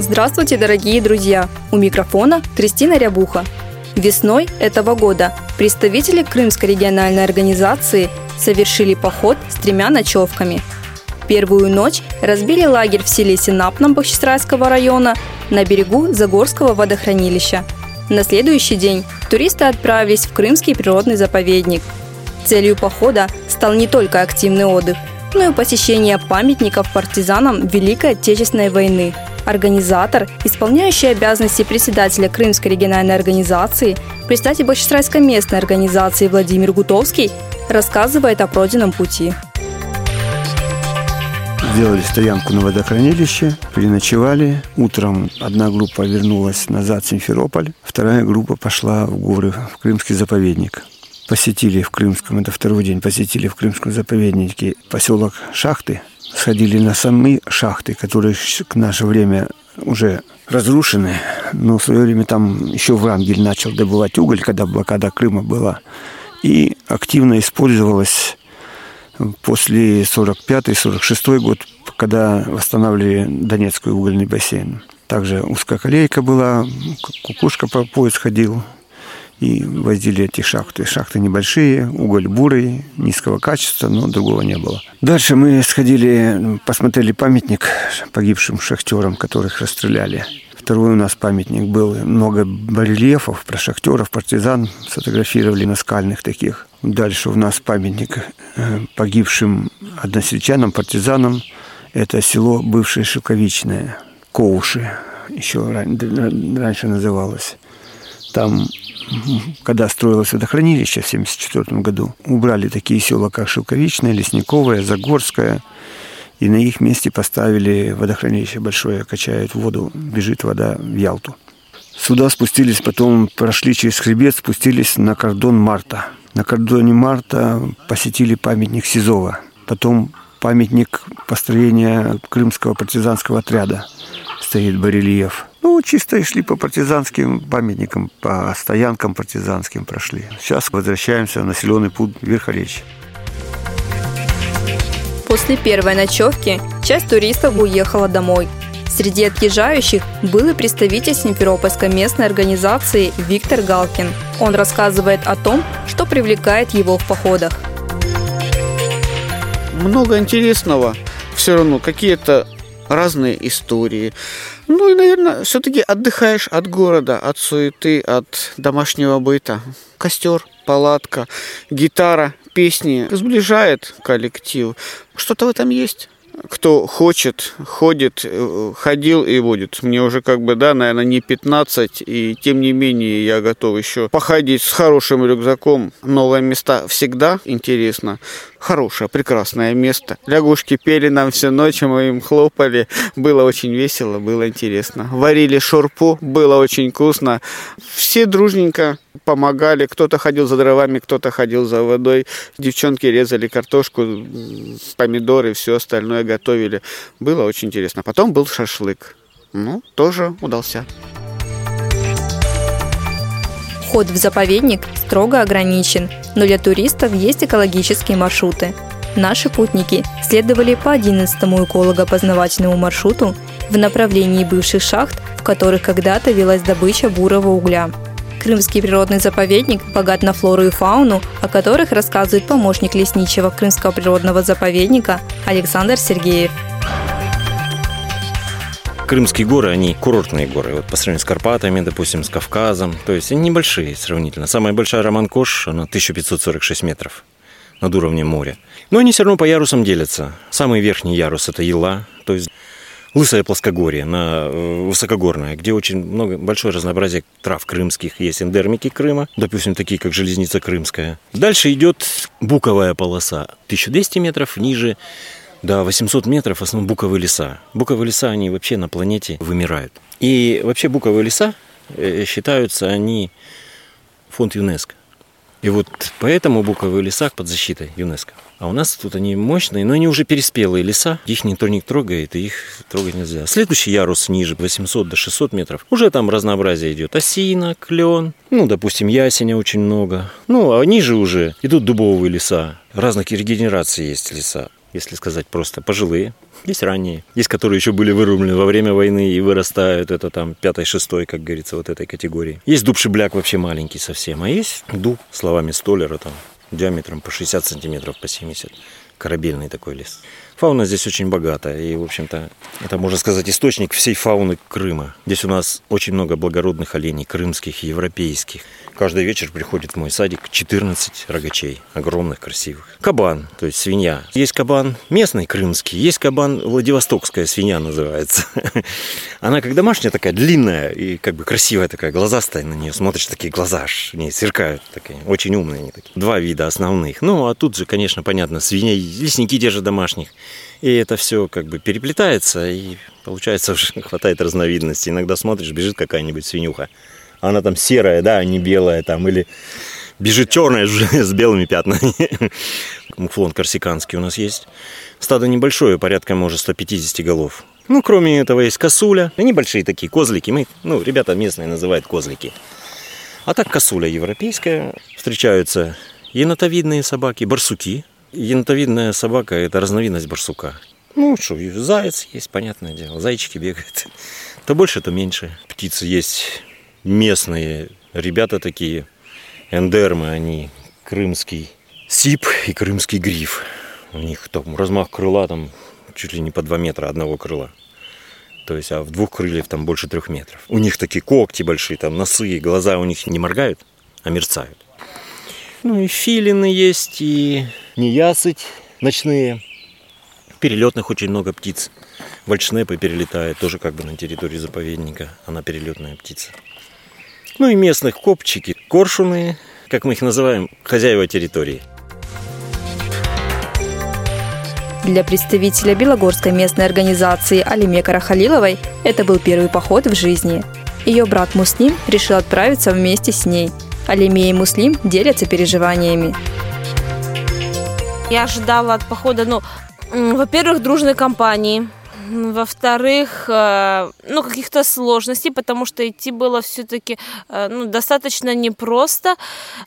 Здравствуйте, дорогие друзья! У микрофона Кристина Рябуха. Весной этого года представители Крымской региональной организации совершили поход с тремя ночевками. Первую ночь разбили лагерь в селе Синапном Бахчисарайского района на берегу Загорского водохранилища. На следующий день туристы отправились в Крымский природный заповедник. Целью похода стал не только активный отдых, но и посещение памятников партизанам Великой Отечественной войны – Организатор, исполняющий обязанности председателя Крымской региональной организации, председатель Бахчисарайской местной организации Владимир Гутовский рассказывает о пройденном пути. Сделали стоянку на водохранилище, переночевали. Утром одна группа вернулась назад в Симферополь, вторая группа пошла в горы, в Крымский заповедник. Посетили в Крымском, это второй день, посетили в Крымском заповеднике поселок Шахты, сходили на самые шахты, которые к наше время уже разрушены. Но в свое время там еще Врангель начал добывать уголь, когда блокада Крыма была. И активно использовалась после 45-46 год, когда восстанавливали Донецкий угольный бассейн. Также узкоколейка была, кукушка по пояс ходил и возили эти шахты. Шахты небольшие, уголь бурый, низкого качества, но другого не было. Дальше мы сходили, посмотрели памятник погибшим шахтерам, которых расстреляли. Второй у нас памятник был, много барельефов про шахтеров, партизан сфотографировали на скальных таких. Дальше у нас памятник э, погибшим односельчанам, партизанам. Это село бывшее Шелковичное, Коуши, еще раньше называлось. Там когда строилось водохранилище в 1974 году, убрали такие села, как Шелковичное, Лесниковое, Загорское, и на их месте поставили водохранилище большое, качает воду, бежит вода в Ялту. Сюда спустились, потом прошли через хребет, спустились на кордон Марта. На кордоне Марта посетили памятник Сизова, потом памятник построения крымского партизанского отряда стоит барельеф. Ну, чисто и шли по партизанским памятникам, по стоянкам партизанским прошли. Сейчас возвращаемся в населенный пункт Верхоречье. После первой ночевки часть туристов уехала домой. Среди отъезжающих был и представитель Симферопольской местной организации Виктор Галкин. Он рассказывает о том, что привлекает его в походах. Много интересного. Все равно какие-то разные истории. Ну и, наверное, все-таки отдыхаешь от города, от суеты, от домашнего быта. Костер, палатка, гитара, песни сближает коллектив. Что-то в этом есть кто хочет, ходит, э, ходил и будет. Мне уже как бы, да, наверное, не 15, и тем не менее я готов еще походить с хорошим рюкзаком. Новые места всегда интересно. Хорошее, прекрасное место. Лягушки пели нам всю ночь, мы им хлопали. Было очень весело, было интересно. Варили шурпу, было очень вкусно. Все дружненько помогали. Кто-то ходил за дровами, кто-то ходил за водой. Девчонки резали картошку, помидоры, все остальное готовили. Было очень интересно. Потом был шашлык. Ну, тоже удался. Вход в заповедник строго ограничен, но для туристов есть экологические маршруты. Наши путники следовали по 11-му эколого-познавательному маршруту в направлении бывших шахт, в которых когда-то велась добыча бурого угля – Крымский природный заповедник богат на флору и фауну, о которых рассказывает помощник лесничего Крымского природного заповедника Александр Сергеев. Крымские горы, они курортные горы. Вот по сравнению с Карпатами, допустим, с Кавказом. То есть они небольшие сравнительно. Самая большая Романкош, она 1546 метров над уровнем моря. Но они все равно по ярусам делятся. Самый верхний ярус – это Ела, то есть Лысое плоскогорье, на э, высокогорное, где очень много, большое разнообразие трав крымских. Есть эндермики Крыма, допустим, такие как железница крымская. Дальше идет буковая полоса, 1200 метров, ниже до 800 метров в основном буковые леса. Буковые леса, они вообще на планете вымирают. И вообще буковые леса э, считаются они фонд ЮНЕСКО. И вот поэтому буковые леса под защитой ЮНЕСКО. А у нас тут они мощные, но они уже переспелые леса. Их никто не трогает, и их трогать нельзя. Следующий ярус ниже, 800 до 600 метров. Уже там разнообразие идет. Осина, клен, ну, допустим, ясеня очень много. Ну, а ниже уже идут дубовые леса. Разных регенераций есть леса если сказать просто, пожилые. Есть ранние, есть которые еще были вырублены во время войны и вырастают, это там пятый, шестой, как говорится, вот этой категории. Есть дуб шибляк вообще маленький совсем, а есть дуб, словами столера, там, диаметром по 60 сантиметров, по 70. Корабельный такой лес. Фауна здесь очень богатая, и, в общем-то, это, можно сказать, источник всей фауны Крыма. Здесь у нас очень много благородных оленей, крымских, европейских. Каждый вечер приходит в мой садик 14 рогачей, огромных, красивых. Кабан, то есть свинья. Есть кабан местный, крымский, есть кабан Владивостокская свинья называется. Она как домашняя такая, длинная и как бы красивая такая, глазастая на нее. Смотришь, такие глаза аж не сверкают, такие, очень умные они такие. Два вида основных. Ну, а тут же, конечно, понятно, свиней, лесники держат домашних. И это все как бы переплетается, и получается уже хватает разновидностей. Иногда смотришь, бежит какая-нибудь свинюха она там серая, да, а не белая там, или бежит черная с белыми пятнами. Муфлон корсиканский у нас есть. Стадо небольшое, порядка, может, 150 голов. Ну, кроме этого, есть косуля. Они большие такие, козлики. Мы, ну, ребята местные называют козлики. А так косуля европейская. Встречаются енотовидные собаки, барсуки. Енотовидная собака – это разновидность барсука. Ну, что, заяц есть, понятное дело. Зайчики бегают. То больше, то меньше. Птицы есть местные ребята такие, эндермы, они крымский сип и крымский гриф. У них там размах крыла там чуть ли не по 2 метра одного крыла. То есть, а в двух крыльях там больше трех метров. У них такие когти большие, там носы, глаза у них не моргают, а мерцают. Ну и филины есть, и неясыть ночные. Перелетных очень много птиц. Вальшнепы перелетает, тоже как бы на территории заповедника. Она перелетная птица. Ну и местных копчики, коршуны, как мы их называем, хозяева территории. Для представителя Белогорской местной организации Алиме Карахалиловой это был первый поход в жизни. Ее брат Муслим решил отправиться вместе с ней. Алиме и Муслим делятся переживаниями. Я ожидала от похода, ну, во-первых, дружной компании, во-вторых, э, ну, каких-то сложностей, потому что идти было все-таки э, ну, достаточно непросто.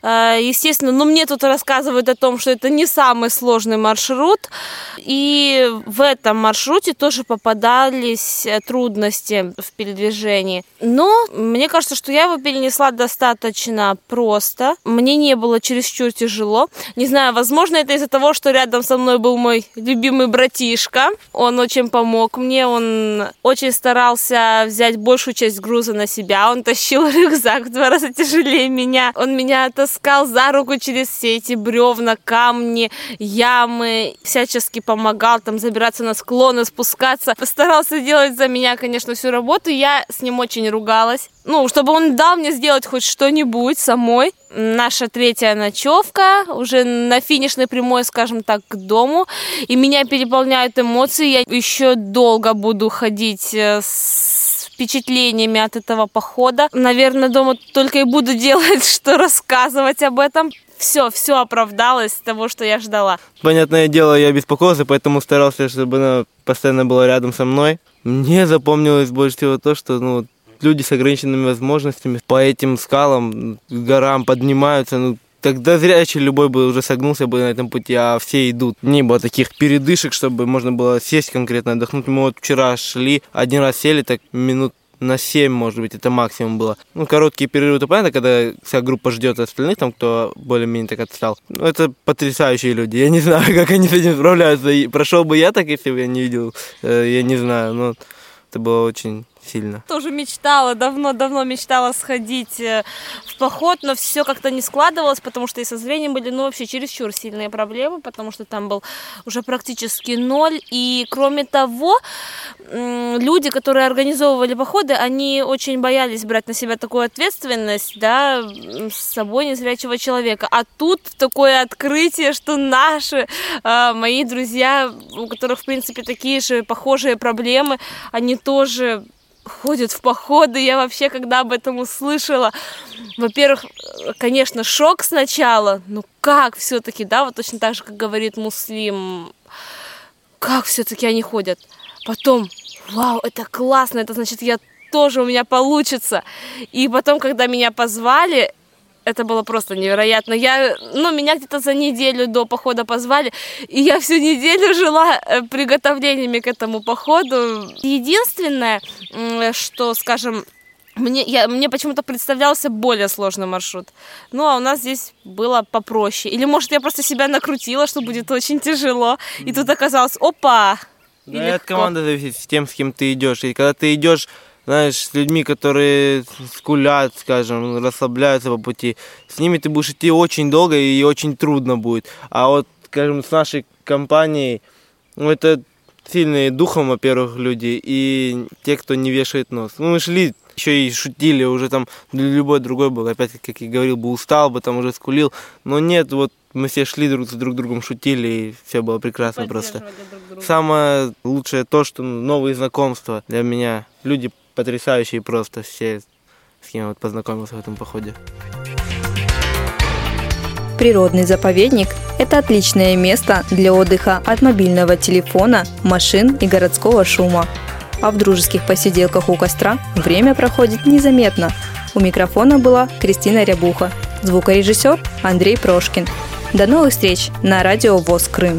Э, естественно, ну, мне тут рассказывают о том, что это не самый сложный маршрут, и в этом маршруте тоже попадались трудности в передвижении. Но мне кажется, что я его перенесла достаточно просто. Мне не было чересчур тяжело. Не знаю, возможно, это из-за того, что рядом со мной был мой любимый братишка. Он очень помог помог мне, он очень старался взять большую часть груза на себя, он тащил рюкзак в два раза тяжелее меня, он меня таскал за руку через все эти бревна, камни, ямы, всячески помогал там забираться на склоны, спускаться, постарался делать за меня, конечно, всю работу, я с ним очень ругалась, ну, чтобы он дал мне сделать хоть что-нибудь самой. Наша третья ночевка, уже на финишной прямой, скажем так, к дому. И меня переполняют эмоции. Я еще долго буду ходить э, с впечатлениями от этого похода. Наверное, дома только и буду делать, что рассказывать об этом. Все, все оправдалось того, что я ждала. Понятное дело, я беспокоился, поэтому старался, чтобы она постоянно была рядом со мной. Мне запомнилось больше всего то, что ну, люди с ограниченными возможностями по этим скалам, горам поднимаются, ну, Тогда зрячий любой бы уже согнулся бы на этом пути, а все идут. Не было таких передышек, чтобы можно было сесть конкретно отдохнуть. Мы вот вчера шли, один раз сели, так минут на 7, может быть, это максимум было. Ну, короткие перерывы, то понятно, когда вся группа ждет остальных, там, кто более-менее так отстал. Ну, это потрясающие люди. Я не знаю, как они с этим справляются. И прошел бы я так, если бы я не видел, э, я не знаю, но это было очень сильно. Тоже мечтала, давно-давно мечтала сходить э, в поход, но все как-то не складывалось, потому что и со зрением были, ну, вообще чересчур сильные проблемы, потому что там был уже практически ноль. И кроме того, люди, которые организовывали походы, они очень боялись брать на себя такую ответственность, да, с собой незрячего человека. А тут такое открытие, что наши, э, мои друзья, у которых, в принципе, такие же похожие проблемы, они тоже ходят в походы. Я вообще, когда об этом услышала, во-первых, конечно, шок сначала. Ну как все-таки, да, вот точно так же, как говорит Муслим, как все-таки они ходят. Потом, вау, это классно, это значит, я тоже у меня получится. И потом, когда меня позвали, это было просто невероятно. Я, ну, меня где-то за неделю до похода позвали, и я всю неделю жила э, приготовлениями к этому походу. Единственное, что, скажем, мне, я, мне почему-то представлялся более сложный маршрут. Ну, а у нас здесь было попроще. Или, может, я просто себя накрутила, что будет очень тяжело. И тут оказалось, опа! Да, и от команды зависит с тем, с кем ты идешь. И когда ты идешь знаешь, с людьми, которые скулят, скажем, расслабляются по пути, с ними ты будешь идти очень долго и очень трудно будет. А вот, скажем, с нашей компанией, ну, это сильные духом, во-первых, люди, и те, кто не вешает нос. Ну, мы шли, еще и шутили, уже там любой другой был, опять, как я говорил, бы устал бы, там уже скулил, но нет, вот мы все шли друг с друг другом, шутили, и все было прекрасно просто. Самое лучшее то, что новые знакомства для меня. Люди потрясающие просто все, с кем вот познакомился в этом походе. Природный заповедник – это отличное место для отдыха от мобильного телефона, машин и городского шума. А в дружеских посиделках у костра время проходит незаметно. У микрофона была Кристина Рябуха, звукорежиссер Андрей Прошкин. До новых встреч на радио ВОЗ Крым.